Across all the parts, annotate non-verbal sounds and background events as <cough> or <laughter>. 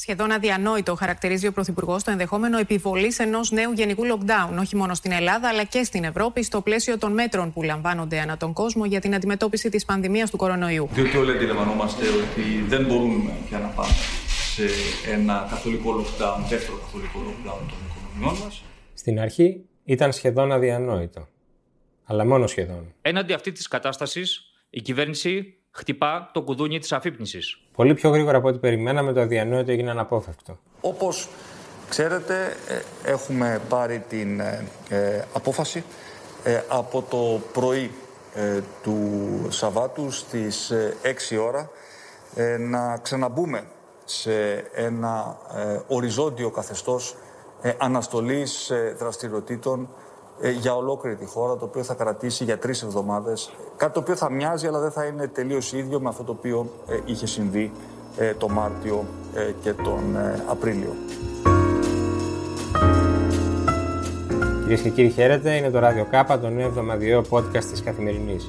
Σχεδόν αδιανόητο χαρακτηρίζει ο Πρωθυπουργός το ενδεχόμενο επιβολής ενός νέου γενικού lockdown, όχι μόνο στην Ελλάδα αλλά και στην Ευρώπη, στο πλαίσιο των μέτρων που λαμβάνονται ανά τον κόσμο για την αντιμετώπιση της πανδημίας του κορονοϊού. Διότι όλοι αντιλαμβανόμαστε ότι δεν μπορούμε πια να πάμε σε ένα καθολικό lockdown, δεύτερο καθολικό lockdown των οικονομιών μας. Στην αρχή ήταν σχεδόν αδιανόητο. Αλλά μόνο σχεδόν. Έναντι αυτή της κατάστασης, η κυβέρνηση χτυπά το κουδούνι της αφύπνισης. Πολύ πιο γρήγορα από ό,τι περιμέναμε, το αδιανόητο έγινε αναπόφευκτο. Όπως ξέρετε, ε, έχουμε πάρει την ε, ε, απόφαση από το πρωί του Σαββάτου στις 6 ώρα να ξαναμπούμε σε ένα οριζόντιο καθεστώς αναστολής δραστηριοτήτων ε, για ολόκληρη τη χώρα, το οποίο θα κρατήσει για τρεις εβδομάδες. Κάτι το οποίο θα μοιάζει, αλλά δεν θα είναι τελείως ίδιο με αυτό το οποίο ε, είχε συμβεί ε, το Μάρτιο και τον Απρίλιο. Κυρίες και κύριοι, χαίρετε. Είναι το Radio Κάπα, το νέο εβδομαδιαίο podcast της Καθημερινής.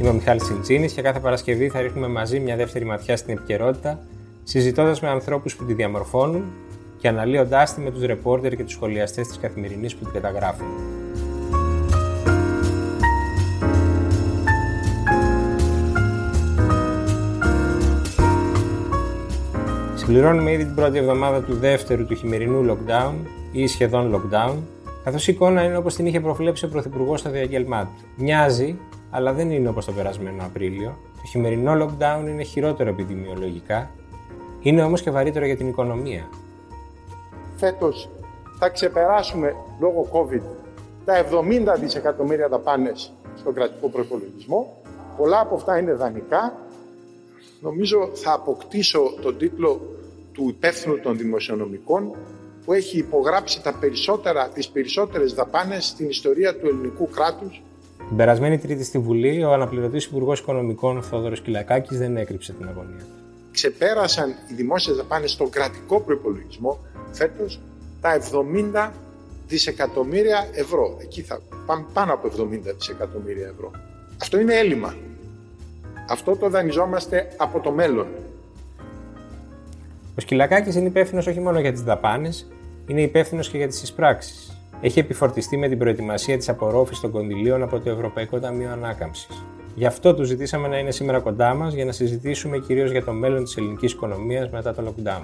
Είμαι ο Μιχάλης Σιντσίνης και κάθε Παρασκευή θα ρίχνουμε μαζί μια δεύτερη ματιά στην επικαιρότητα, συζητώντας με ανθρώπους που τη διαμορφώνουν και αναλύοντάς τη με τους ρεπόρτερ και τους σχολιαστές της καθημερινής που την καταγράφουν. Συμπληρώνουμε ήδη την πρώτη εβδομάδα του δεύτερου του χειμερινού lockdown ή σχεδόν lockdown, καθώς η εικόνα είναι όπως την είχε προβλέψει ο Πρωθυπουργός στο διαγγελμά του. Μοιάζει, αλλά δεν είναι όπως το περασμένο Απρίλιο. Το χειμερινό lockdown είναι χειρότερο επιδημιολογικά, είναι όμως και βαρύτερο για την οικονομία, φέτος θα ξεπεράσουμε λόγω COVID τα 70 δισεκατομμύρια δαπάνες στον κρατικό προπολογισμό. Πολλά από αυτά είναι δανεικά. Νομίζω θα αποκτήσω τον τίτλο του υπεύθυνου των δημοσιονομικών που έχει υπογράψει τα περισσότερα, τις περισσότερες δαπάνες στην ιστορία του ελληνικού κράτους. Την περασμένη Τρίτη στη Βουλή, ο αναπληρωτής Υπουργός Οικονομικών Θόδωρος Κυλακάκης δεν έκρυψε την αγωνία του. Ξεπέρασαν οι δημόσιες δαπάνες στον κρατικό προπολογισμό φέτος τα 70 δισεκατομμύρια ευρώ. Εκεί θα πάμε πάνω από 70 δισεκατομμύρια ευρώ. Αυτό είναι έλλειμμα. Αυτό το δανειζόμαστε από το μέλλον. Ο Σκυλακάκης είναι υπεύθυνος όχι μόνο για τις δαπάνες, είναι υπεύθυνος και για τις εισπράξεις. Έχει επιφορτιστεί με την προετοιμασία της απορρόφησης των κονδυλίων από το Ευρωπαϊκό Ταμείο Ανάκαμψης. Γι' αυτό του ζητήσαμε να είναι σήμερα κοντά μας για να συζητήσουμε κυρίως για το μέλλον της ελληνικής οικονομίας μετά το lockdown.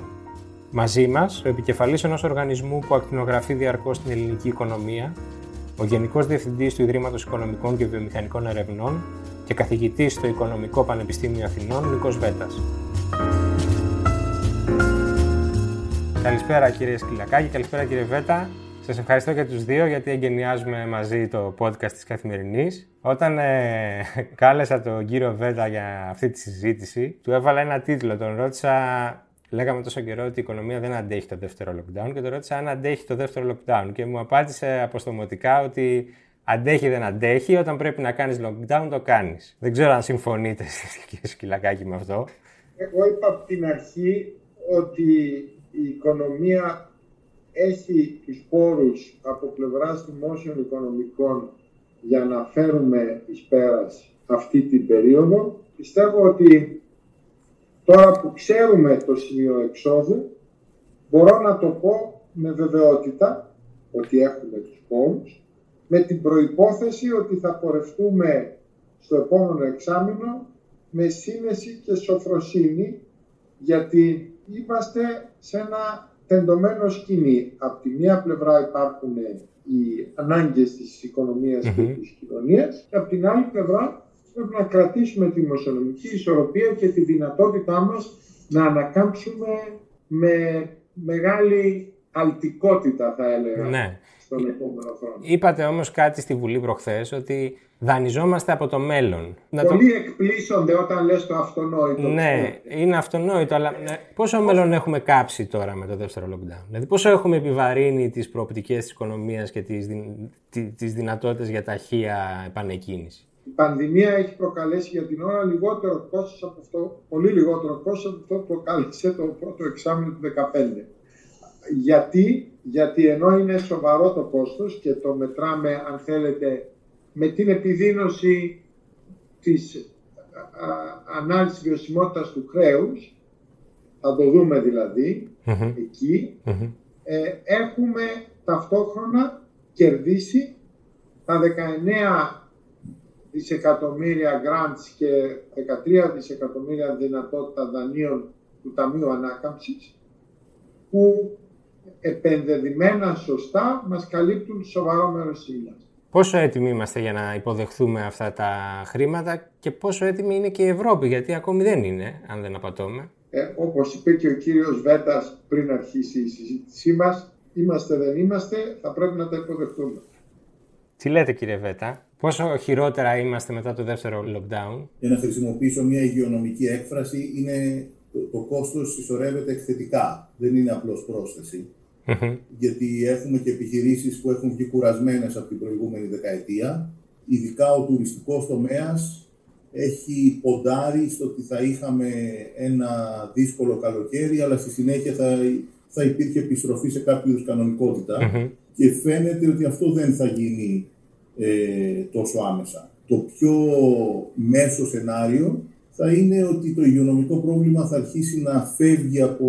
Μαζί μας, ο επικεφαλής ενός οργανισμού που ακτινογραφεί διαρκώς την ελληνική οικονομία, ο Γενικός Διευθυντής του Ιδρύματος Οικονομικών και Βιομηχανικών Ερευνών και καθηγητής στο Οικονομικό Πανεπιστήμιο Αθηνών, Νίκος Βέτας. Καλησπέρα κύριε Σκυλακάκη, καλησπέρα κύριε Βέτα. Σας ευχαριστώ και τους δύο γιατί εγκαινιάζουμε μαζί το podcast της Καθημερινής. Όταν ε, <laughs> κάλεσα τον κύριο Βέτα για αυτή τη συζήτηση, του έβαλα ένα τίτλο. Τον ρώτησα Λέγαμε τόσο καιρό ότι η οικονομία δεν αντέχει το δεύτερο lockdown και το ρώτησα αν αντέχει το δεύτερο lockdown και μου απάντησε αποστομωτικά ότι αντέχει δεν αντέχει, όταν πρέπει να κάνεις lockdown το κάνεις. Δεν ξέρω αν συμφωνείτε <laughs> κύριε Σκυλακάκη με αυτό. Εγώ είπα από την αρχή ότι η οικονομία έχει τους πόρους από πλευράς δημόσιων οικονομικών για να φέρουμε εις πέρας αυτή την περίοδο. Πιστεύω ότι Τώρα που ξέρουμε το σημείο εξόδου, μπορώ να το πω με βεβαιότητα ότι έχουμε τους πόρους, με την προϋπόθεση ότι θα πορευτούμε στο επόμενο εξάμεινο με σύνεση και σοφροσύνη, γιατί είμαστε σε ένα τεντωμένος σκηνή. Από τη μία πλευρά υπάρχουν οι ανάγκες της οικονομίας και της κοινωνίας και από την άλλη πλευρά πρέπει να κρατήσουμε τη δημοσιονομική ισορροπία και τη δυνατότητά μας να ανακάμψουμε με μεγάλη αλτικότητα θα έλεγα ναι. Στον επόμενο χρόνο. Είπατε όμως κάτι στη Βουλή προχθές ότι δανειζόμαστε από το μέλλον. Πολλοί το... εκπλήσονται όταν λες το αυτονόητο. Ναι, είναι αυτονόητο, αλλά ε, πόσο μέλλον έχουμε κάψει τώρα με το δεύτερο lockdown; Δηλαδή πόσο έχουμε επιβαρύνει τις προοπτικές της οικονομίας και τις, τις δυνατότητες για ταχεία επανεκκίνηση; Η πανδημία έχει προκαλέσει για την ώρα λιγότερο κόστος από αυτό, πολύ λιγότερο κόστος από αυτό που προκάλεσε το πρώτο εξάμεινο του 2015. Γιατί, γιατί ενώ είναι σοβαρό το κόστος και το μετράμε, αν θέλετε, με την επιδείνωση της ανάλυσης βιωσιμότητας του χρέους, θα το δούμε δηλαδή εκεί, ε, έχουμε ταυτόχρονα κερδίσει τα 19 δισεκατομμύρια grants και 13 δισεκατομμύρια δυνατότητα δανείων του Ταμείου Ανάκαμψης που επενδεδημένα σωστά μας καλύπτουν σοβαρό μέρος της Πόσο έτοιμοι είμαστε για να υποδεχθούμε αυτά τα χρήματα και πόσο έτοιμη είναι και η Ευρώπη, γιατί ακόμη δεν είναι, αν δεν απατώμε. Ε, όπως είπε και ο κύριος Βέτας πριν αρχίσει η συζήτησή μας, είμαστε δεν είμαστε, θα πρέπει να τα υποδεχτούμε. Τι λέτε κύριε Βέτα, πόσο χειρότερα είμαστε μετά το δεύτερο lockdown; Για να χρησιμοποιήσω μια υγειονομική έκφραση, είναι το, το κόστος συσσωρεύεται εκθετικά, δεν είναι απλώς πρόσθεση. Γιατί έχουμε και επιχειρήσεις που έχουν βγει κουρασμένες από την προηγούμενη δεκαετία. Ειδικά ο τουριστικός τομέας έχει ποντάρει στο ότι θα είχαμε ένα δύσκολο καλοκαίρι, αλλά στη συνέχεια θα, θα υπήρχε επιστροφή σε κάποιο κανονικοτητα Και φαίνεται ότι αυτό δεν θα γίνει ε, τόσο άμεσα. Το πιο μέσο σενάριο θα είναι ότι το υγειονομικό πρόβλημα θα αρχίσει να φεύγει από...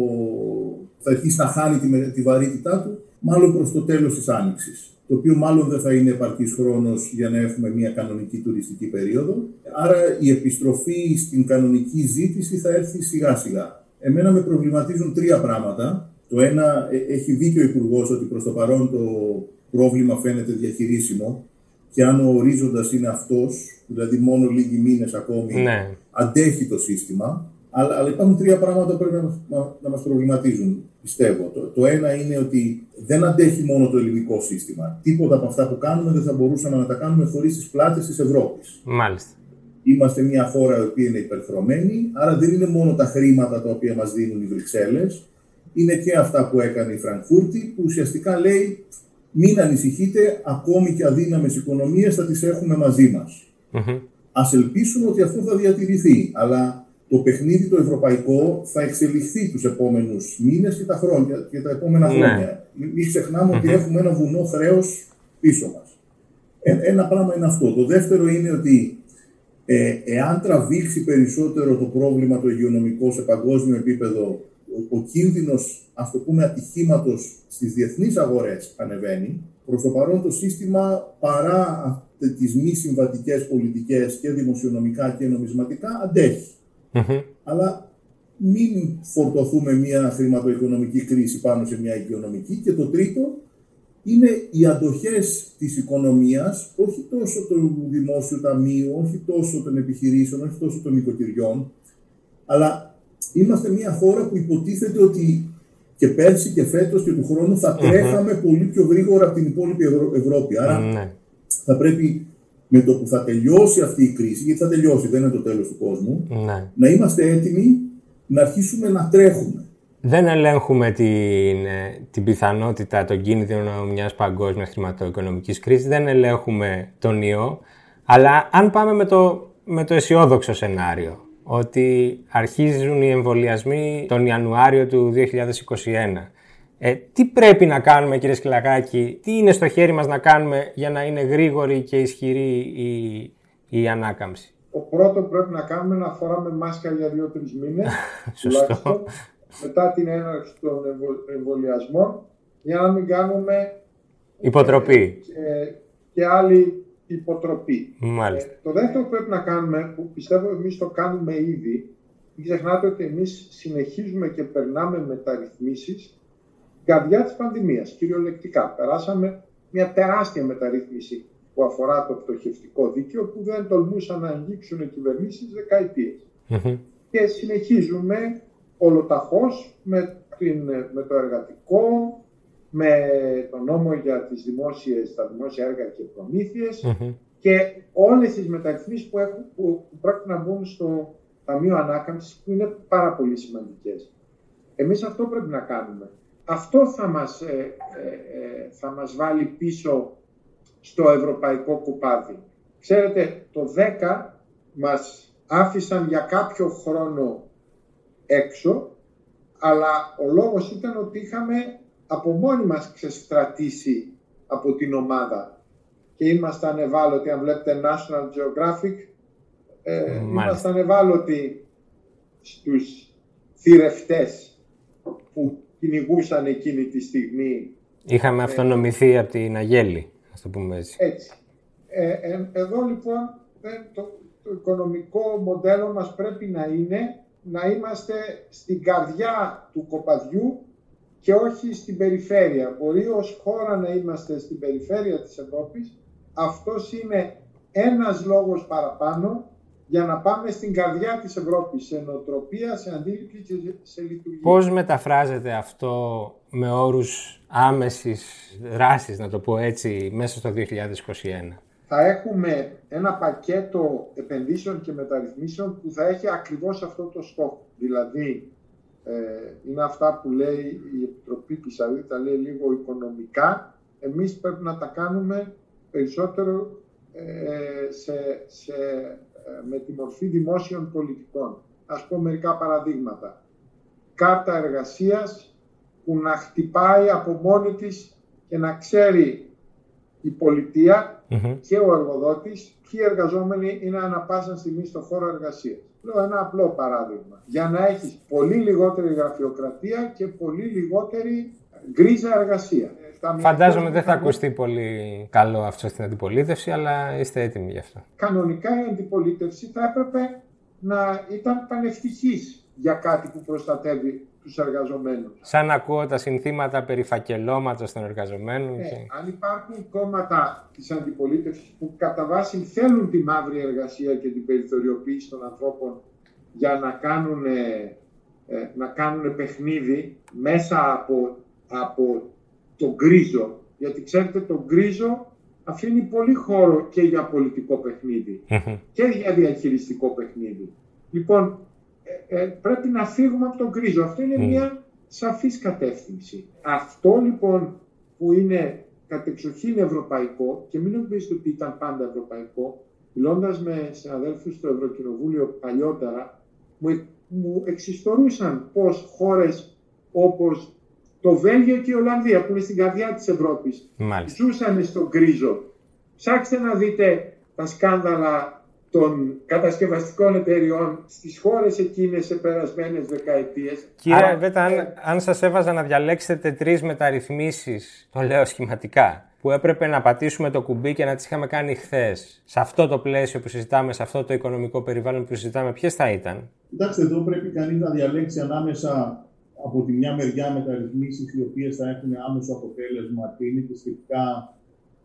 θα αρχίσει να χάνει τη, τη βαρύτητά του μάλλον προς το τέλος της Άνοιξης το οποίο μάλλον δεν θα είναι επαρκής χρόνος για να έχουμε μια κανονική τουριστική περίοδο. Άρα η επιστροφή στην κανονική ζήτηση θα έρθει σιγά σιγά. Εμένα με προβληματίζουν τρία πράγματα. Το ένα, ε, έχει δίκιο ο Υπουργός ότι προς το παρόν το πρόβλημα φαίνεται διαχειρίσιμο και αν ο ορίζοντας είναι αυτός, δηλαδή μόνο λίγοι μήνες ακόμη, ναι. αντέχει το σύστημα. Αλλά, αλλά υπάρχουν τρία πράγματα που πρέπει να, να, να μας προβληματίζουν, πιστεύω. Το, το ένα είναι ότι δεν αντέχει μόνο το ελληνικό σύστημα. Τίποτα από αυτά που κάνουμε δεν θα μπορούσαμε να τα κάνουμε χωρίς τις πλάτες της Ευρώπης. Μάλιστα. Είμαστε μια χώρα η οποία είναι υπερθρωμένη, άρα δεν είναι μόνο τα χρήματα τα οποία μας δίνουν οι Βρυξέλλες, είναι και αυτά που έκανε η Φραγκφούρτη, που ουσιαστικά λέει μην ανησυχείτε, ακόμη και αδύναμες οικονομίες θα τις έχουμε μαζί μας. Mm-hmm. Ας ελπίσουμε ότι αυτό θα διατηρηθεί, αλλά το παιχνίδι το ευρωπαϊκό θα εξελιχθεί τους επόμενους μήνες και τα, χρόνια, και τα επόμενα ναι. χρόνια. Μην ξεχνάμε ότι έχουμε ένα βουνό χρέος πίσω μας. Ε, ένα πράγμα είναι αυτό. Το δεύτερο είναι ότι ε, εάν τραβήξει περισσότερο το πρόβλημα το υγειονομικό σε παγκόσμιο επίπεδο ο, ο κίνδυνος, ας το πούμε, ατυχήματος στις διεθνείς αγορές ανεβαίνει. Προς το παρόν το σύστημα, παρά τις μη συμβατικές πολιτικές και δημοσιονομικά και νομισματικά, Αλλά μην φορτωθούμε μια χρηματοοικονομική κρίση πάνω σε μια οικονομική. Και το τρίτο είναι οι αντοχές της οικονομίας, όχι τόσο του δημόσιου ταμείου, όχι τόσο των επιχειρήσεων, όχι τόσο των οικοκυριών, αλλά είμαστε μια χώρα που υποτίθεται ότι και πέρσι και φέτος και του χρόνου θα τρέχαμε πολύ πιο γρήγορα από την υπόλοιπη Ευρώπη. Άρα ναι. θα πρέπει με το που θα τελειώσει αυτή η κρίση, γιατί θα τελειώσει, δεν είναι το τέλος του κόσμου, ναι. να είμαστε έτοιμοι να αρχίσουμε να τρέχουμε. Δεν ελέγχουμε την, την πιθανότητα, τον κίνδυνο μιας παγκόσμιας χρηματοοικονομικής κρίσης, δεν ελέγχουμε τον ιό, αλλά αν πάμε με το, με το αισιόδοξο σενάριο, ότι αρχίζουν οι εμβολιασμοί τον Ιανουάριο του 2021. Ε, τι πρέπει να κάνουμε κύριε Σκυλακάκη, τι είναι στο χέρι μας να κάνουμε για να είναι γρήγορη και ισχυρή η, η ανάκαμψη; Το πρώτο που πρέπει να κάνουμε είναι να φοράμε μάσκα για δύο-τρεις μήνες. <laughs> Σωστό. Μετά την έναρξη των εμβολιασμών, για να μην κάνουμε υποτροπή. Και, και άλλοι υποτροπή. Μάλιστα. Ε, το δεύτερο που πρέπει να κάνουμε, που πιστεύω εμείς το κάνουμε ήδη, μην ξεχνάτε ότι εμείς συνεχίζουμε και περνάμε μεταρρυθμίσεις καρδιά της πανδημίας, κυριολεκτικά. Περάσαμε μια τεράστια μεταρρύθμιση που αφορά το πτωχευτικό δίκαιο που δεν τολμούσαν να αγγίξουν οι κυβερνήσεις Και συνεχίζουμε ολοταχώς με, με το εργατικό, με τον νόμο για τις δημόσιες, τα δημόσια έργα και προμηθειες και όλες τις μεταρρυθμίσεις που, έχουν, που, πρέπει να μπουν στο Ταμείο Ανάκαμψης που είναι πάρα πολύ σημαντικές. Εμείς αυτό πρέπει να κάνουμε. Αυτό θα μας, ε, ε, ε, θα μας βάλει πίσω στο ευρωπαϊκό κουπάδι. Ξέρετε, το 10 μας άφησαν για κάποιο χρόνο έξω, αλλά ο λόγος ήταν ότι είχαμε από μόνοι μας ξεστρατήσει από την ομάδα και ήμασταν ευάλωτοι. Αν βλέπετε National Geographic, ε, ήμασταν ευάλωτοι στους θηρευτές που κυνηγούσαν εκείνη τη στιγμή. Είχαμε ε, αυτονομηθεί από την Αγέλη, ας το πούμε έτσι. Έτσι. Ε, ε εδώ λοιπόν το, το οικονομικό μοντέλο μας πρέπει να είναι να είμαστε στην καρδιά του κοπαδιού και όχι στην περιφέρεια. Μπορεί ως χώρα να είμαστε στην περιφέρεια της Ευρώπης. Αυτός είναι ένας λόγος παραπάνω για να πάμε στην καρδιά της Ευρώπης, σε νοοτροπία, σε αντίληψη και σε λειτουργία. Πώς μεταφράζεται αυτό με όρους άμεσης δράσης, να το πω έτσι, μέσα στο 2021 θα έχουμε ένα πακέτο επενδύσεων και μεταρρυθμίσεων που θα έχει ακριβώς αυτό το στόχο. Δηλαδή, ε, είναι αυτά που λέει η Επιτροπή Πισαρή, τα λέει λίγο οικονομικά. Εμείς πρέπει να τα κάνουμε περισσότερο ε, σε, σε, ε, με τη μορφή δημόσιων πολιτικών. Ας πω μερικά παραδείγματα. Κάρτα εργασίας που να χτυπάει από μόνη της και να ξέρει η πολιτεια και ο εργοδότης ποιοι εργαζόμενοι είναι ανα πάσα στιγμή στο χώρο εργασίας. Λέω ένα απλό παράδειγμα. Για να έχεις πολύ λιγότερη γραφειοκρατία και πολύ λιγότερη γκρίζα εργασία. Φαντάζομαι δεν θα ακουστεί πολύ καλό αυτό στην αντιπολίτευση, αλλά είστε έτοιμοι γι' αυτό. Κανονικά η αντιπολίτευση θα έπρεπε να ήταν πανευτυχής για κάτι που προστατεύει τους εργαζομένους. Σαν ακούω τα συνθήματα περί φακελώματος των εργαζομένων. Ε, και... Αν υπάρχουν κόμματα της αντιπολίτευσης που κατά βάση θέλουν τη μαύρη εργασία και την περιθωριοποίηση των ανθρώπων για να κάνουν, ε, να κάνουν παιχνίδι μέσα από, από το γκρίζο, γιατί ξέρετε το γκρίζο αφήνει πολύ χώρο και για πολιτικό και για διαχειριστικό παιχνίδι. Λοιπόν, ε, ε, πρέπει να φύγουμε από τον κρίζο. Αυτό είναι μια σαφής κατεύθυνση. Αυτό λοιπόν που είναι κατεξοχήν ευρωπαϊκό και μην νομίζετε ότι ήταν πάντα ευρωπαϊκό, μιλώντας με συναδέλφους στο Ευρωκοινοβούλιο παλιότερα, μου, μου εξιστορούσαν πώς χώρες όπως το Βέλγιο και η Ολλανδία, που είναι στην καρδιά της Ευρώπης, ζούσαν στον κρίζο. Ψάξτε να δείτε τα σκάνδαλα των κατασκευαστικών εταιριών στις χώρες εκείνες σε περασμένες δεκαετίες. Κύριε Βέτα, αν, ε, αν σας έβαζα να διαλέξετε τρεις μεταρρυθμίσεις, το λέω σχηματικά, που έπρεπε να πατήσουμε το κουμπί και να τις είχαμε κάνει χθες. Σε αυτό το πλαίσιο που συζητάμε, σε αυτό το οικονομικό περιβάλλον που συζητάμε, ποιες θα ήταν; Κοιτάξτε, εδώ πρέπει κανείς να διαλέξει ανάμεσα από τη μια μεριά μεταρρυθμίσεις οι οποίες θα έχουν άμεσο αποτέλεσμα και είναι και σχετικά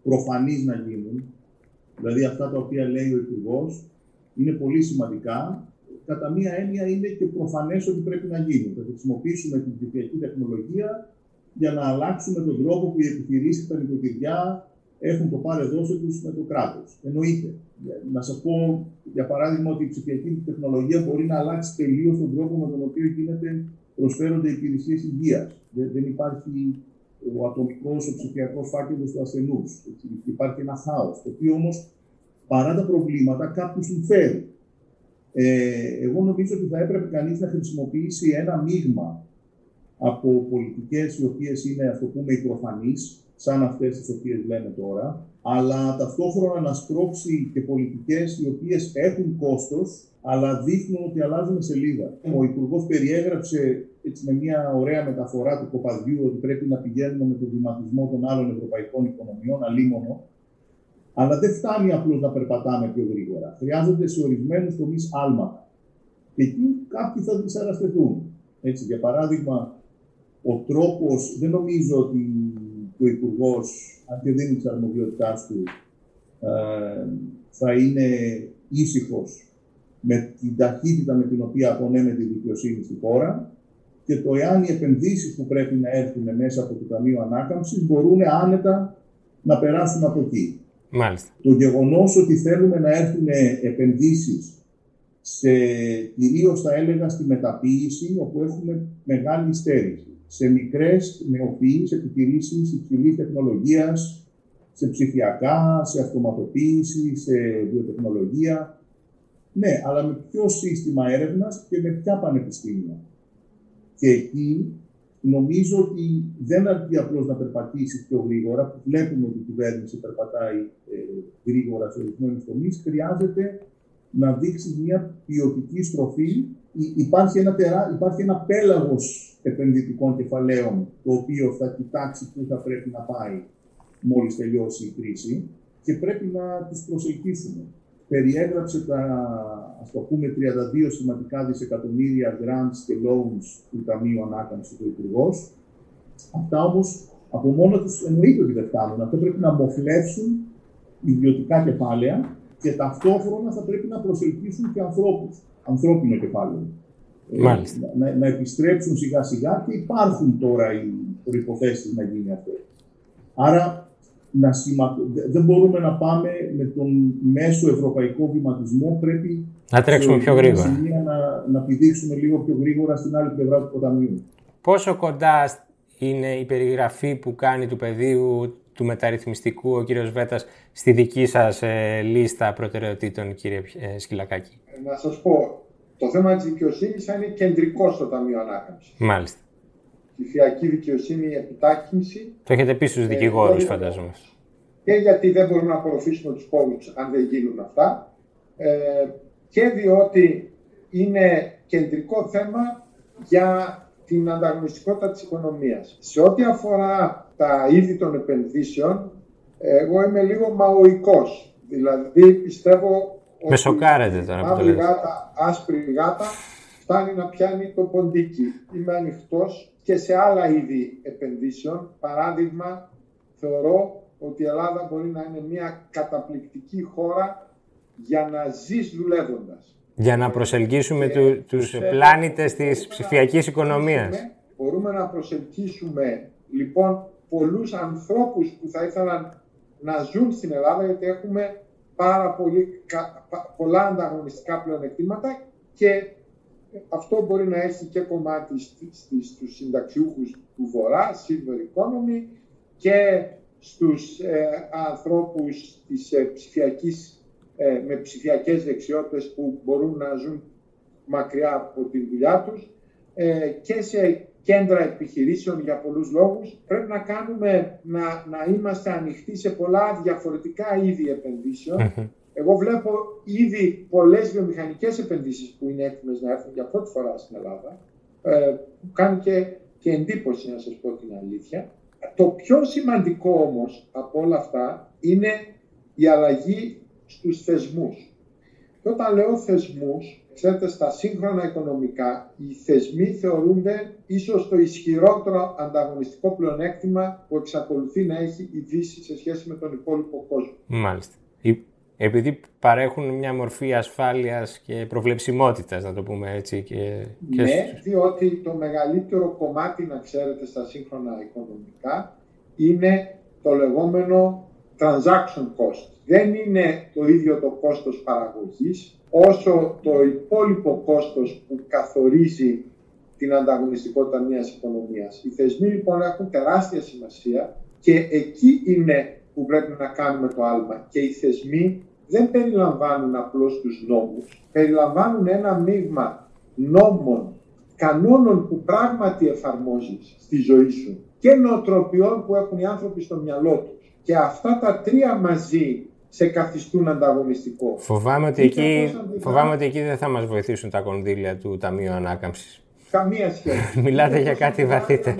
προφανείς να γίνουν Δηλαδή αυτά τα οποία λέει ο Υπουργός είναι πολύ σημαντικά. Κατά μία έννοια είναι και προφανές ότι πρέπει να γίνουν. Θα χρησιμοποιήσουμε την ψηφιακή τεχνολογία για να αλλάξουμε τον τρόπο που οι επιχειρήσεις και τα νοικοκυριά έχουν το πάρε δόση τους με το κράτος. Εννοείται. Να σας πω, για παράδειγμα, ότι η ψηφιακή τεχνολογία μπορεί να αλλάξει τελείως τον τρόπο με τον οποίο γίνεται, προσφέρονται υπηρεσίες υγείας. Δεν, υπάρχει ο ατομικός, ο ψηφιακός φάκελος του ασθενούς. Υπάρχει ένα χάος, το οποίο όμως παρά τα προβλήματα κάποιους συμφέρει. Ε, εγώ νομίζω ότι θα έπρεπε κανείς να χρησιμοποιήσει ένα μείγμα από πολιτικές οι οποίες είναι, ας το πούμε, οι σαν αυτές τις οποίες λέμε τώρα, αλλά ταυτόχρονα να σπρώξει και πολιτικές οι οποίες έχουν κόστος, αλλά δείχνουν ότι αλλάζουν σελίδα. Ο Υπουργός περιέγραψε έτσι με μια ωραία μεταφορά του κοπαδιού ότι πρέπει να πηγαίνουμε με τον βηματισμό των άλλων ευρωπαϊκών οικονομιών, αλίμονο. Αλλά δεν φτάνει απλώς να περπατάμε πιο γρήγορα. Χρειάζονται σε ορισμένους τομείς άλματα. Και εκεί κάποιοι θα δυσαραστηθούν. Έτσι, για παράδειγμα, ο τρόπος, δεν νομίζω ότι ο Υπουργός, αν και δίνει τι αρμοδιότητάς του, ε, θα είναι ήσυχος με την ταχύτητα με την οποία απονέμεται η δικαιοσύνη στη χώρα και το εάν οι επενδύσεις που πρέπει να έρθουν μέσα από το Ταμείο Ανάκαμψης μπορούν άνετα να περάσουν από εκεί. Μάλιστα. Το γεγονός ότι θέλουμε να έρθουν επενδύσεις σε, κυρίως θα έλεγα στη μεταποίηση, όπου έχουμε μεγάλη στέρηση. Σε μικρές νεοποιείς επιχειρήσεις υψηλής τεχνολογίας, σε ψηφιακά, σε αυτοματοποίηση, σε βιοτεχνολογία. Ναι, αλλά με ποιο σύστημα έρευνας και με ποια πανεπιστήμια. Και εκεί νομίζω ότι δεν αρκεί απλώς να περπατήσει πιο γρήγορα, που βλέπουμε ότι η κυβέρνηση περπατάει ε, γρήγορα σε ορισμένους τομείς. Χρειάζεται να δείξει μια ποιοτική στροφή. Υπάρχει ένα, τερά, υπάρχει ένα πέλαγος επενδυτικών κεφαλαίων, το οποίο θα κοιτάξει πού θα πρέπει να πάει μόλις τελειώσει η κρίση και πρέπει να τις προσελκύσουμε. Περιέγραψε τα, ας το πούμε, 32 σημαντικά δισεκατομμύρια grants και loans του Ταμείου Ανάκαμψης του Υπουργός. Αυτά όμως από μόνο τους εννοείται ότι δεν φτάνουν. Αυτό πρέπει να μοχλεύσουν ιδιωτικά κεφάλαια και ταυτόχρονα θα πρέπει να προσελκύσουν και ανθρώπους, ανθρώπινο κεφάλαιο. Ε, Μάλιστα. να, να επιστρέψουν σιγά σιγά και υπάρχουν τώρα οι προποθέσει να γίνει αυτό. Άρα να σημα... δεν μπορούμε να πάμε με τον μέσο ευρωπαϊκό βηματισμό. Πρέπει να τρέξουμε πιο γρήγορα. Να, να πηδήξουμε λίγο πιο γρήγορα στην άλλη πλευρά του ποταμιού. Πόσο κοντά είναι η περιγραφή που κάνει του πεδίου του μεταρρυθμιστικού ο κύριος Βέτας στη δική σας ε, λίστα προτεραιοτήτων, κύριε ε, Σκυλακάκη; Να σας πω, το θέμα της δικαιοσύνης θα είναι κεντρικό στο Ταμείο Ανάκαμψης. Μάλιστα. Η φιακή δικαιοσύνη, η επιτάχυνση. Το έχετε πει στους ε, δικηγόρους, φαντάζομαι. Και γιατί δεν μπορούμε να απορροφήσουμε τους πόρους αν δεν γίνουν αυτά. Ε, και διότι είναι κεντρικό θέμα για την ανταγωνιστικότητα της οικονομίας. Σε ό,τι αφορά τα είδη των επενδύσεων, εγώ είμαι λίγο μαοϊκός. Δηλαδή πιστεύω Με σοκάρετε τώρα που το γάτα, άσπρη γάτα φτάνει να πιάνει το ποντίκι. Είμαι ανοιχτός και σε άλλα είδη επενδύσεων. Παράδειγμα, θεωρώ ότι η Ελλάδα μπορεί να είναι μια καταπληκτική χώρα για να ζεις δουλεύοντας. Για να προσελκύσουμε του, τους πλάνητες της ψηφιακής οικονομίας. Μπορούμε να προσελκύσουμε λοιπόν πολλούς ανθρώπους που θα ήθελαν να ζουν στην Ελλάδα γιατί έχουμε πάρα πολύ, πολλά ανταγωνιστικά πλεονεκτήματα και αυτό μπορεί να έχει και κομμάτι στους συνταξιούχους του Βορρά, Silver Economy και στους ε, ανθρώπους της ε, ψηφιακής ε, με ψηφιακές δεξιότητες που μπορούν να ζουν μακριά από τη δουλειά τους. Ε, και σε κέντρα επιχειρήσεων για πολλούς λόγους. Πρέπει να, κάνουμε, να, να είμαστε ανοιχτοί σε πολλά διαφορετικά είδη Εγώ βλέπω ήδη πολλές βιομηχανικές επενδύσεις που είναι έτοιμες να έρθουν για πρώτη φορά στην Ελλάδα, ε, που κάνει και, και εντύπωση να σας πω την αλήθεια. Το πιο σημαντικό όμως από όλα αυτά είναι η αλλαγή στους θεσμούς. Και όταν λέω θεσμούς, ξέρετε, στα σύγχρονα οικονομικά, οι θεσμοί θεωρούνται ίσως το ισχυρότερο ανταγωνιστικό πλεονέκτημα που εξακολουθεί να έχει η Δύση σε σχέση με τον υπόλοιπο κόσμο. Μάλιστα. Επειδή παρέχουν μια μορφή ασφάλειας και προβλεψιμότητας, να το πούμε έτσι. Και, ναι, διότι το μεγαλύτερο κομμάτι, να ξέρετε, στα σύγχρονα οικονομικά είναι το λεγόμενο transaction cost. Δεν είναι το ίδιο το κόστος παραγωγής, όσο το υπόλοιπο κόστος που καθορίζει την ανταγωνιστικότητα μιας οικονομίας. Οι θεσμοί λοιπόν έχουν τεράστια σημασία και εκεί είναι που πρέπει να κάνουμε το άλμα. Και οι θεσμοί δεν περιλαμβάνουν απλώς τους νόμους, περιλαμβάνουν ένα μείγμα νόμων, κανόνων που πράγματι εφαρμόζεις στη ζωή σου και νοοτροπιών που έχουν οι άνθρωποι στο μυαλό τους. Και αυτά τα τρία μαζί σε καθιστούν ανταγωνιστικό. Φοβάμαι ότι, εκεί, φοβάμαι ότι εκεί δεν θα μας βοηθήσουν τα κονδύλια του Ταμείου Ανάκαμψης. Καμία σχέση. <laughs> Μιλάτε για κάτι βαθύτερο.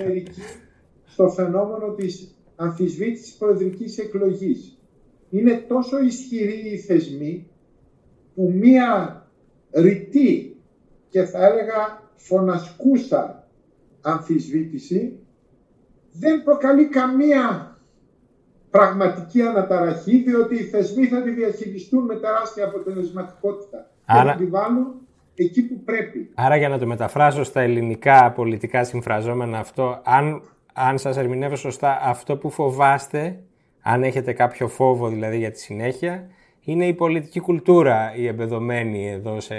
Στο φαινόμενο της αμφισβήτησης προεδρικής εκλογής. Είναι τόσο ισχυροί οι θεσμοί που μία ρητή και θα έλεγα φωνασκούσα αμφισβήτηση δεν προκαλεί καμία πραγματική αναταραχή, διότι οι θεσμοί θα τη διαχειριστούν με τεράστια αποτελεσματικότητα. Άρα... Και θα τη εκεί που πρέπει. Άρα για να το μεταφράσω στα ελληνικά πολιτικά συμφραζόμενα αυτό, αν, αν σας ερμηνεύω σωστά, αυτό που φοβάστε, αν έχετε κάποιο φόβο δηλαδή για τη συνέχεια, είναι η πολιτική κουλτούρα η εμπεδομένη εδώ σε,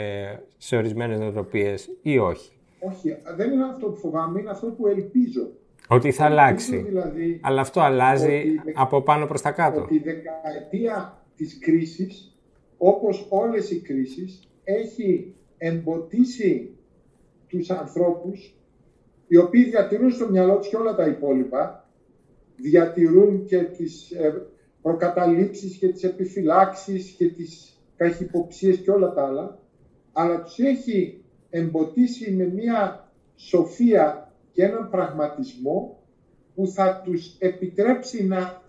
σε ορισμένες νοοτροπίες ή όχι; Όχι, δεν είναι αυτό που φοβάμαι, είναι αυτό που ελπίζω. Ότι θα αλλάξει. Δηλαδή Αλλά αυτό αλλάζει από πάνω προς τα κάτω. Ότι η δεκαετία της κρίσης, όπως όλες οι κρίσεις, έχει εμποτίσει τους ανθρώπους οι οποίοι διατηρούν στο μυαλό τους και όλα τα υπόλοιπα, διατηρούν και τις ε, προκαταλήψεις και τις επιφυλάξεις και τις καχυποψίες και όλα τα άλλα, αλλά τους έχει εμποτίσει με μια σοφία και έναν πραγματισμό που θα τους επιτρέψει να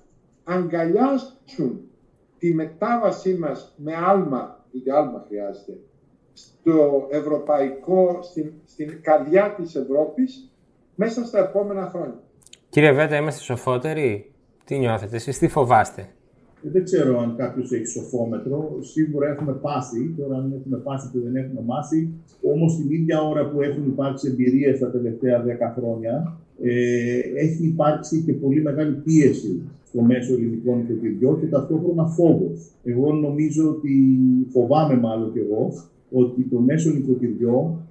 αγκαλιάσουν τη μετάβασή μας με άλμα, γιατί άλμα χρειάζεται, στο ευρωπαϊκό, στην, στην καρδιά της Ευρώπης, μέσα στα επόμενα χρόνια. Κύριε Βέτα, είμαστε σοφότεροι; Τι νιώθετε, εσείς τι φοβάστε; Δεν ξέρω αν κάποιος έχει σοφόμετρο. Σίγουρα έχουμε πάθει. Τώρα, αν έχουμε πάθει και δεν έχουμε μάθει. Όμως, την ίδια ώρα που έχουν υπάρξει εμπειρίες τα τελευταία 10 χρόνια, ε, έχει υπάρξει και πολύ μεγάλη πίεση στο μέσο ελληνικών οικοκυριών και ταυτόχρονα φόβος. Εγώ νομίζω ότι φοβάμαι μάλλον κι εγώ ότι το μέσο νοικοκυριό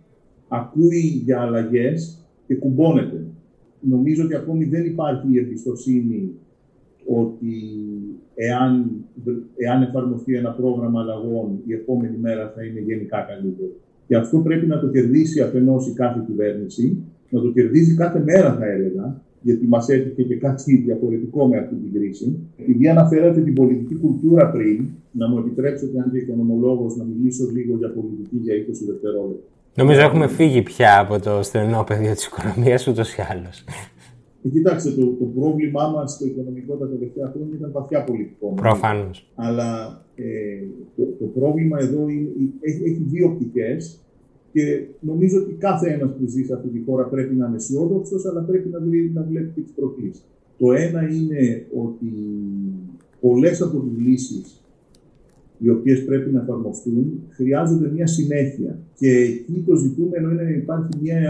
ακούει για αλλαγές και κουμπώνεται. Νομίζω ότι ακόμη δεν υπάρχει η εμπιστοσύνη ότι εάν, εάν εφαρμοστεί ένα πρόγραμμα αλλαγών, η επόμενη μέρα θα είναι γενικά καλύτερο. Και αυτό πρέπει να το κερδίσει αφενός η κάθε κυβέρνηση, να το κερδίζει κάθε μέρα, θα έλεγα, γιατί μας έτυχε και κάτι διαφορετικό με αυτή την κρίση. Επειδή αναφέρατε την πολιτική κουλτούρα πριν, να μου επιτρέψετε, αν και οικονομολόγο, να μιλήσω λίγο για πολιτική για 20 δευτερόλεπτα. Νομίζω έχουμε φύγει πια από το στενό πεδίο της οικονομίας ούτως ή άλλως. Ε, κοιτάξτε, το, το πρόβλημά μας στο οικονομικό τα τελευταία χρόνια ήταν βαθιά πολιτικό. Προφανώς. Αλλά ε, το, το, πρόβλημα εδώ είναι, έχει, έχει δύο πτυχές και νομίζω ότι κάθε ένας που ζει σε αυτή τη χώρα πρέπει να είναι αισιόδοξος, αλλά πρέπει να, να βλέπει τις προκλήσεις. Το ένα είναι ότι πολλές από τις λύσεις οι οποίες πρέπει να εφαρμοστούν χρειάζονται μια συνέχεια. Και εκεί το ζητούμενο είναι να υπάρχει μια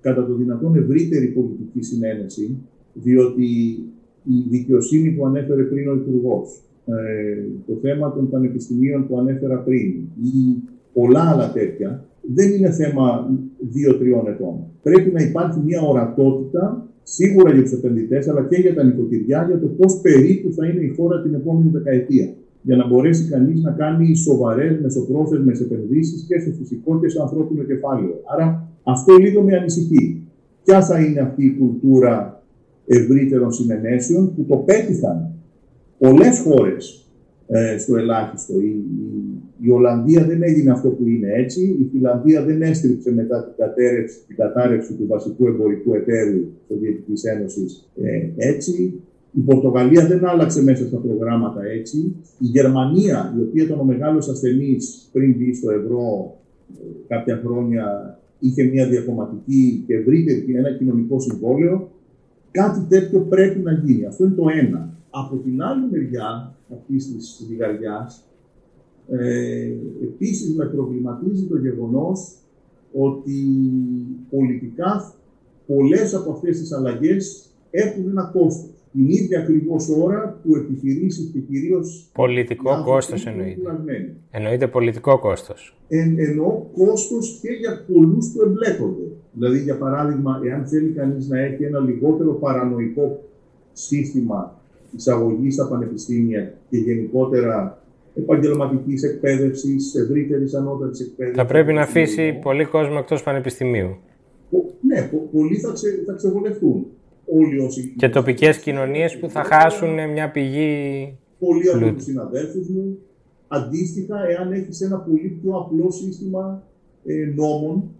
κατά το δυνατόν ευρύτερη πολιτική συνένεση, διότι η δικαιοσύνη που ανέφερε πριν ο Υπουργός, ε, το θέμα των πανεπιστημίων που ανέφερα πριν ή πολλά άλλα τέτοια, δεν είναι θέμα δύο-τριών ετών. Πρέπει να υπάρχει μια ορατότητα σίγουρα για τους επενδυτές, αλλά και για τα νοικοκυριά, για το πώς περίπου θα είναι η χώρα την επόμενη δεκαετία. Για να μπορέσει κανείς να κάνει σοβαρές μεσοπρόθεσμες επενδύσεις και σε φυσικό και σε ανθρώπινο κεφάλαιο. Άρα αυτό λίγο με ανησυχεί. Ποια θα είναι αυτή η κουλτούρα ευρύτερων συνενέσεων που το πέτυχαν πολλές χώρες ε, στο ελάχιστο. Η, η, Ολλανδία δεν έγινε αυτό που είναι έτσι. Η Φιλανδία δεν έστριψε μετά την κατάρρευση, την κατάρρευση του βασικού εμπορικού εταίρου τη Σοβιετικής Ένωσης ε, έτσι. Η Πορτογαλία δεν άλλαξε μέσα στα προγράμματα έτσι. Η Γερμανία, η οποία ήταν ο μεγάλος ασθενής πριν μπει στο ευρώ ε, κάποια χρόνια είχε μια διακομματική και ευρύτερη ένα κοινωνικό συμβόλαιο, κάτι τέτοιο πρέπει να γίνει. Αυτό είναι το ένα. Από την άλλη μεριά αυτή της ζυγαριάς, ε, επίσης με προβληματίζει το γεγονός ότι πολιτικά πολλές από αυτές τις αλλαγές έχουν ένα κόστος την ίδια ακριβώς ώρα που επιχειρήσεις και κυρίως. Πολιτικό κόστος εννοείται. Εννοείται πολιτικό κόστος. Εν, εννοώ κόστος και για πολλούς που εμπλέκονται. Δηλαδή, για παράδειγμα, εάν θέλει κανείς να έχει ένα λιγότερο παρανοϊκό σύστημα εισαγωγής στα πανεπιστήμια και γενικότερα επαγγελματικής εκπαίδευσης, ευρύτερης ανώτατης εκπαίδευσης. Θα πρέπει να αφήσει πολύ κόσμο εκτός πανεπιστημίου. Ναι, πολλοί θα, ξε, θα ξεβολευτούν όλοι όσοι. Και τοπικές κοινωνίες που θα χάσουν μια πηγή. Πολλοί από τους συναδέλφους μου. Αντίστοιχα, εάν έχεις ένα πολύ πιο απλό σύστημα ε, νόμων,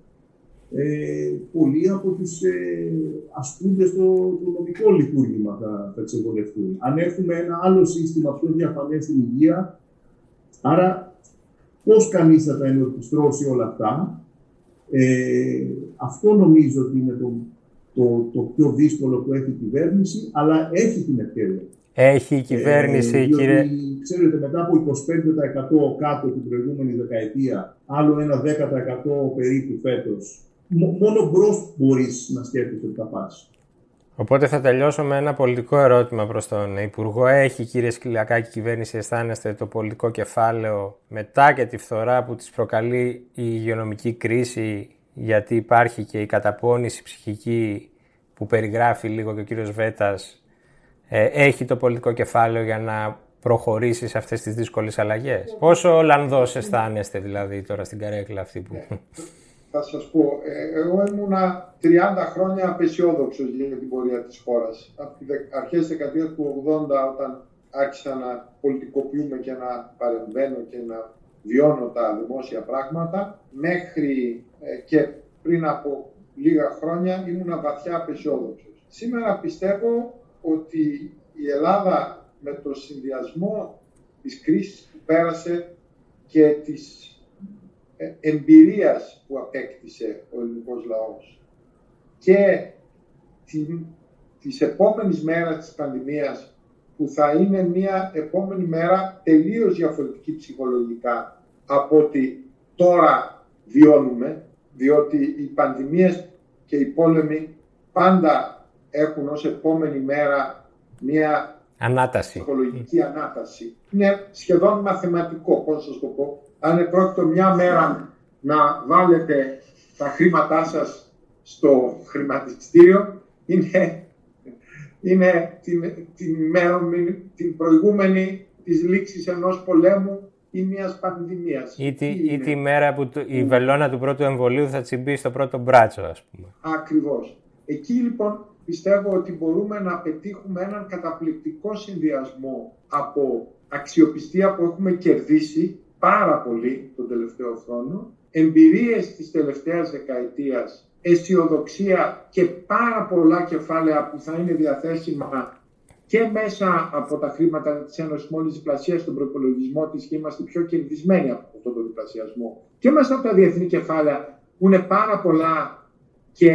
ε, πολλοί από τους ε, ασκούντε στο, νομικό λειτουργήμα θα, θα ξεβολευτούν. Αν έχουμε ένα άλλο σύστημα πιο διαφανές στην υγεία, άρα πώς κανείς θα τα ενορχιστρώσει όλα αυτά, ε, αυτό νομίζω ότι είναι το το, το πιο δύσκολο που έχει η κυβέρνηση, αλλά έχει την ευκαιρία. Έχει η κυβέρνηση, ε, κύριε. Ξέρετε, μετά από 25% κάτω την προηγούμενη δεκαετία, άλλο ένα 10% περίπου φέτος, μόνο μπρο μπορείς να σκέφτεσαι ότι θα πα. Οπότε θα τελειώσω με ένα πολιτικό ερώτημα προς τον Υπουργό. Έχει κύριε Σκυλακάκη η κυβέρνηση αισθάνεστε το πολιτικό κεφάλαιο μετά και τη φθορά που της προκαλεί η υγειονομική κρίση γιατί υπάρχει και η καταπόνηση ψυχική που περιγράφει λίγο και ο κύριος Βέττας, ε, έχει το πολιτικό κεφάλαιο για να προχωρήσει σε αυτές τις δύσκολες αλλαγές. Πόσο Ολλανδός αισθάνεστε δηλαδή τώρα στην καρέκλα αυτή που... Ε, θα σας πω, ε, εγώ ήμουνα 30 χρόνια απεσιόδοξος για την πορεία της χώρας. Από τις αρχές της δεκαετίας του 80 όταν άρχισα να πολιτικοποιούμε και να παρεμβαίνω και να βιώνω τα δημόσια πράγματα. Μέχρι ε, και πριν από λίγα χρόνια ήμουν βαθιά απεσιόδοξος. Σήμερα πιστεύω ότι η Ελλάδα με το συνδυασμό της κρίσης που πέρασε και της ε, εμπειρίας που απέκτησε ο ελληνικός λαός και την, της επόμενης μέρας της πανδημίας που θα είναι μια επόμενη μέρα τελείως διαφορετική ψυχολογικά από ότι τώρα βιώνουμε, διότι οι πανδημίες και οι πόλεμοι πάντα έχουν ως επόμενη μέρα μια ανάταση. ψυχολογική ανάταση. Είναι σχεδόν μαθηματικό, πώς σας το πω. Αν πρόκειται μια μέρα να βάλετε τα χρήματά σας στο χρηματιστήριο, είναι είναι την, την, την προηγούμενη της λήξης ενός πολέμου ή μιας πανδημίας. Ή τη, ή τη μέρα που το, η βελόνα του πρώτου εμβολίου θα τσιμπεί στο πρώτο μπράτσο, ας πούμε. Ακριβώς. Εκεί λοιπόν πιστεύω ότι μπορούμε να πετύχουμε έναν καταπληκτικό συνδυασμό από αξιοπιστία που έχουμε κερδίσει πάρα πολύ τον τελευταίο χρόνο, εμπειρίες της τελευταίας δεκαετίας αισιοδοξία και πάρα πολλά κεφάλαια που θα είναι διαθέσιμα και μέσα από τα χρήματα της Ένωσης μόλις διπλασία στον προπολογισμό της και είμαστε πιο κερδισμένοι από αυτόν τον διπλασιασμό. Και μέσα από τα διεθνή κεφάλαια που είναι πάρα πολλά και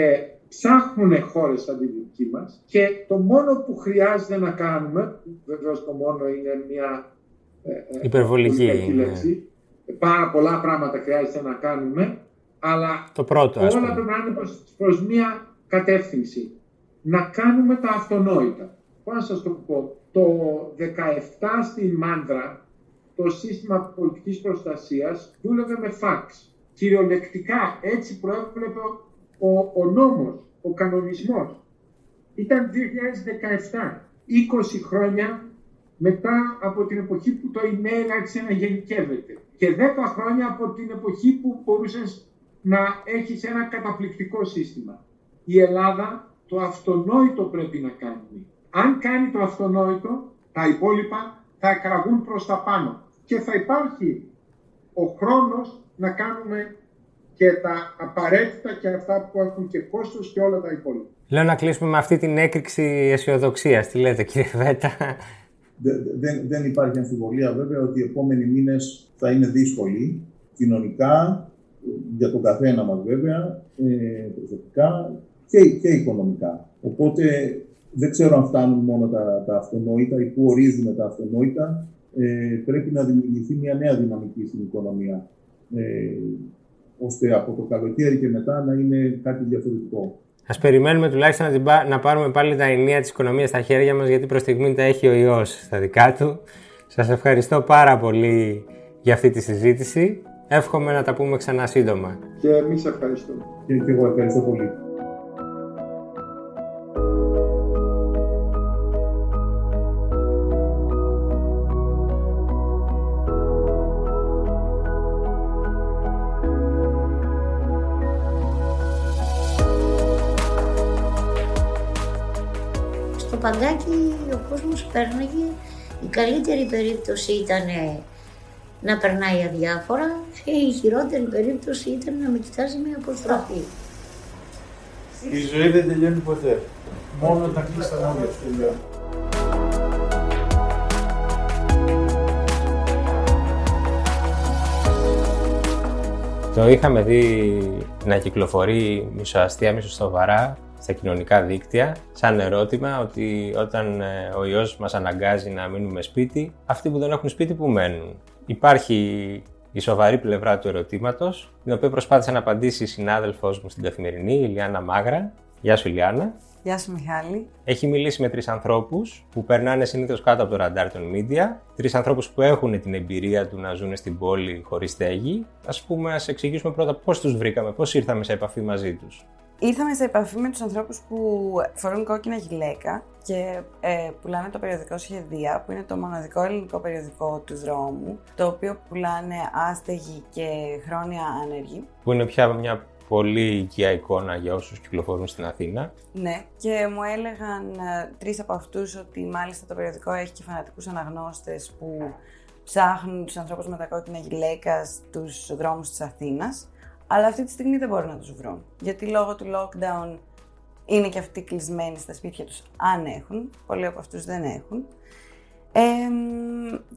ψάχνουν χώρες σαν τη δική μας. Και το μόνο που χρειάζεται να κάνουμε, βεβαίως το μόνο είναι μια ε, ε, υπερβολική λέξη, πάρα πολλά πράγματα χρειάζεται να κάνουμε, αλλά το πρώτο, όλα πρέπει να είναι προς, μία κατεύθυνση. Να κάνουμε τα αυτονόητα. Πώς να σας το πω. Το 17 στην Μάντρα το σύστημα πολιτικής προστασίας δούλευε με φάξ. Κυριολεκτικά έτσι προέβλεπε ο, ο νόμος, ο κανονισμός. Ήταν 2017, 20 χρόνια μετά από την εποχή που το email άρχισε να γενικεύεται και 10 χρόνια από την εποχή που μπορούσες να έχεις ένα καταπληκτικό σύστημα. Η Ελλάδα το αυτονόητο πρέπει να κάνει. Αν κάνει το αυτονόητο, τα υπόλοιπα θα εκραγούν προς τα πάνω και θα υπάρχει ο χρόνος να κάνουμε και τα απαραίτητα και αυτά που έχουν και κόστος και όλα τα υπόλοιπα. Λέω να κλείσουμε με αυτή την έκρηξη αισιοδοξίας. Τι λέτε κύριε Βέτα. Δεν, δεν υπάρχει αμφιβολία βέβαια ότι οι επόμενοι μήνες θα είναι δύσκολοι κοινωνικά, για τον καθένα μας βέβαια, ε, προσωπικά και, και οικονομικά. Οπότε δεν ξέρω αν φτάνουν μόνο τα, τα αυτονόητα ή πού ορίζουμε τα αυτονόητα. Ε, πρέπει να δημιουργηθεί μια νέα δυναμική στην οικονομία, ε, ώστε από το καλοκαίρι και μετά να είναι κάτι διαφορετικό. Ας περιμένουμε τουλάχιστον να, να πάρουμε πάλι τα ενία της οικονομίας στα χέρια μας, γιατί προς στιγμή τα έχει ο ιός στα δικά του. Σας ευχαριστώ πάρα πολύ για αυτή τη συζήτηση. Εύχομαι να τα πούμε ξανά σύντομα. Και εμείς ευχαριστούμε. Και, και εγώ ευχαριστώ πολύ. Παγκάκι ο κόσμος πέρναγε, η καλύτερη περίπτωση ήταν να περνάει αδιάφορα και η χειρότερη περίπτωση ήταν να με κοιτάζει με αποστροφή. Η ζωή δεν τελειώνει ποτέ. Μόνο τα κλείστα μάτια τελειώνει. Το είχαμε δει να κυκλοφορεί μισοαστία, μισοστοβαρά στα κοινωνικά δίκτυα σαν ερώτημα ότι όταν ε, ο ιός μας αναγκάζει να μείνουμε σπίτι, αυτοί που δεν έχουν σπίτι που μένουν. Υπάρχει η σοβαρή πλευρά του ερωτήματος, την οποία προσπάθησε να απαντήσει η συνάδελφός μου στην καθημερινή, η Λιάννα Μάγρα. Γεια σου, Λιάννα. Γεια σου, Μιχάλη. Έχει μιλήσει με τρεις ανθρώπους που περνάνε συνήθως κάτω από το ραντάρ των media. Τρεις ανθρώπους που έχουν την εμπειρία του να ζουν στην πόλη χωρίς στέγη. Α πούμε, ας εξηγήσουμε πρώτα πώς τους βρήκαμε, πώς ήρθαμε σε επαφή μαζί τους. Ήρθαμε σε επαφή με τους ανθρώπους που φορούν κόκκινα γυλαίκα και ε, πουλάνε το περιοδικό Σχεδία, που είναι το μοναδικό ελληνικό περιοδικό του δρόμου, το οποίο πουλάνε άστεγοι και χρόνια άνεργοι. Που είναι πια μια πολύ οικία εικόνα για όσους κυκλοφορούν στην Αθήνα. Ναι, και μου έλεγαν ε, τρεις από αυτούς ότι μάλιστα το περιοδικό έχει και φανατικούς αναγνώστες που ψάχνουν τους ανθρώπους με τα κόκκινα γυλαίκα στους δρόμους της Αθήνας, αλλά αυτή τη στιγμή δεν μπορούν να τους βρουν. Γιατί λόγω του lockdown είναι και αυτοί κλεισμένοι στα σπίτια τους, αν έχουν. Πολλοί από αυτούς δεν έχουν. Ε,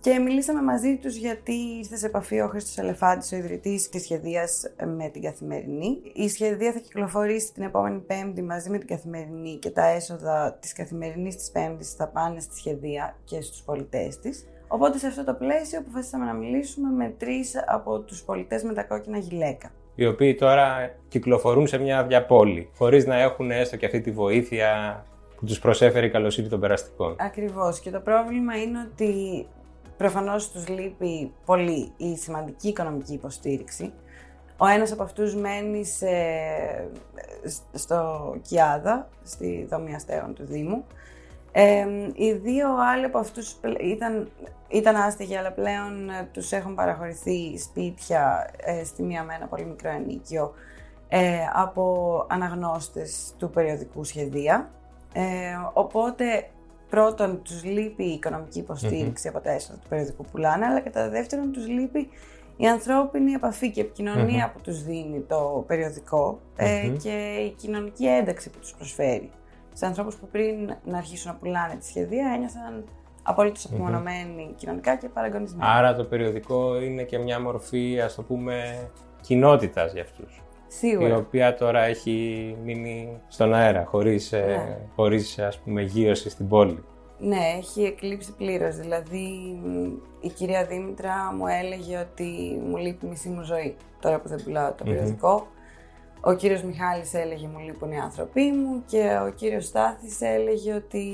και μιλήσαμε μαζί τους γιατί ήρθες σε επαφή ο Χρήστος Ελεφάντης, ο ιδρυτής της σχεδίας με την Καθημερινή. Η σχεδία θα κυκλοφορήσει την επόμενη Πέμπτη μαζί με την Καθημερινή και τα έσοδα της Καθημερινής της Πέμπτης θα πάνε στη σχεδία και στους πολιτές της. Οπότε σε αυτό το πλαίσιο αποφασίσαμε να μιλήσουμε με τρεις από τους πολιτές με τα κόκκινα γυλαίκα οι οποίοι τώρα κυκλοφορούν σε μια διαπόλη, χωρίς να έχουν έστω και αυτή τη βοήθεια που τους προσέφερε η καλοσύνη των περαστικών. Ακριβώς. Και το πρόβλημα είναι ότι προφανώς τους λείπει πολύ η σημαντική οικονομική υποστήριξη. Ο ένας από αυτούς μένει στο Κιάδα, στη δομή αστέων του Δήμου. Ε, οι δύο άλλοι από αυτούς ήταν, ήταν άστεγοι, αλλά πλέον ε, τους έχουν παραχωρηθεί σπίτια ε, στη μία με ένα πολύ μικρό ενίκιο ε, από αναγνώστες του περιοδικού σχεδία. Ε, οπότε, πρώτον, τους λείπει η οικονομική από τα έσοδα του περιοδικού που πουλάνε, αλλά κατά δεύτερον, τους λείπει η ανθρώπινη επαφή και επικοινωνία που τους δίνει το περιοδικό και η κοινωνική ένταξη που τους προσφέρει σε ανθρώπους που πριν να αρχίσουν να πουλάνε τη σχεδία ένιωθαν απολύτω απομονωμένοι κοινωνικά και παραγωνισμένοι. Άρα το περιοδικό είναι και μια μορφή, ας το πούμε, κοινότητας για αυτούς. Σίγουρα. Η οποία τώρα έχει μείνει στον αέρα, χωρίς, ε, ναι. χωρίς ας πούμε γύρωση στην πόλη. Ναι, έχει εκλείψει πλήρως. Δηλαδή, η κυρία Δήμητρα μου έλεγε ότι μου λείπει μισή μου ζωή τώρα που δεν πουλάω το περιοδικό. Ο κύριος Μιχάλης έλεγε μου λείπουν οι άνθρωποι μου και ο κύριος Στάθης έλεγε ότι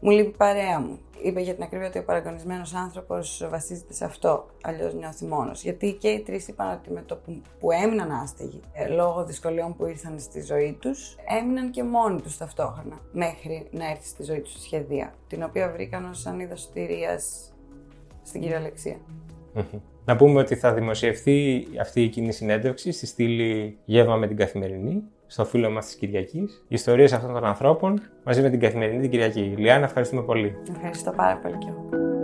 μου λείπει η παρέα μου. Είπε για την ακρίβεια ότι ο παραγωνισμένος άνθρωπος βασίζεται σε αυτό, αλλιώς νιώθει μόνος. Γιατί και οι τρεις είπαν ότι με το που, που έμειναν άστεγοι, ε, λόγω δυσκολιών που ήρθαν στη ζωή τους, έμειναν και μόνοι τους ταυτόχρονα, μέχρι να έρθει στη ζωή τους η σχεδία, την οποία βρήκαν ως ανίδα σωτηρία στην κυριολεξία. Να πούμε ότι θα δημοσιευθεί αυτή η κοινή συνέντευξη στη στήλη Γεύμα με την Καθημερινή, στο φίλο μας της Κυριακής. Ιστορίες αυτών των ανθρώπων μαζί με την Καθημερινή την Κυριακή. Λιάννα, ευχαριστούμε πολύ. Ευχαριστώ πάρα πολύ και εγώ.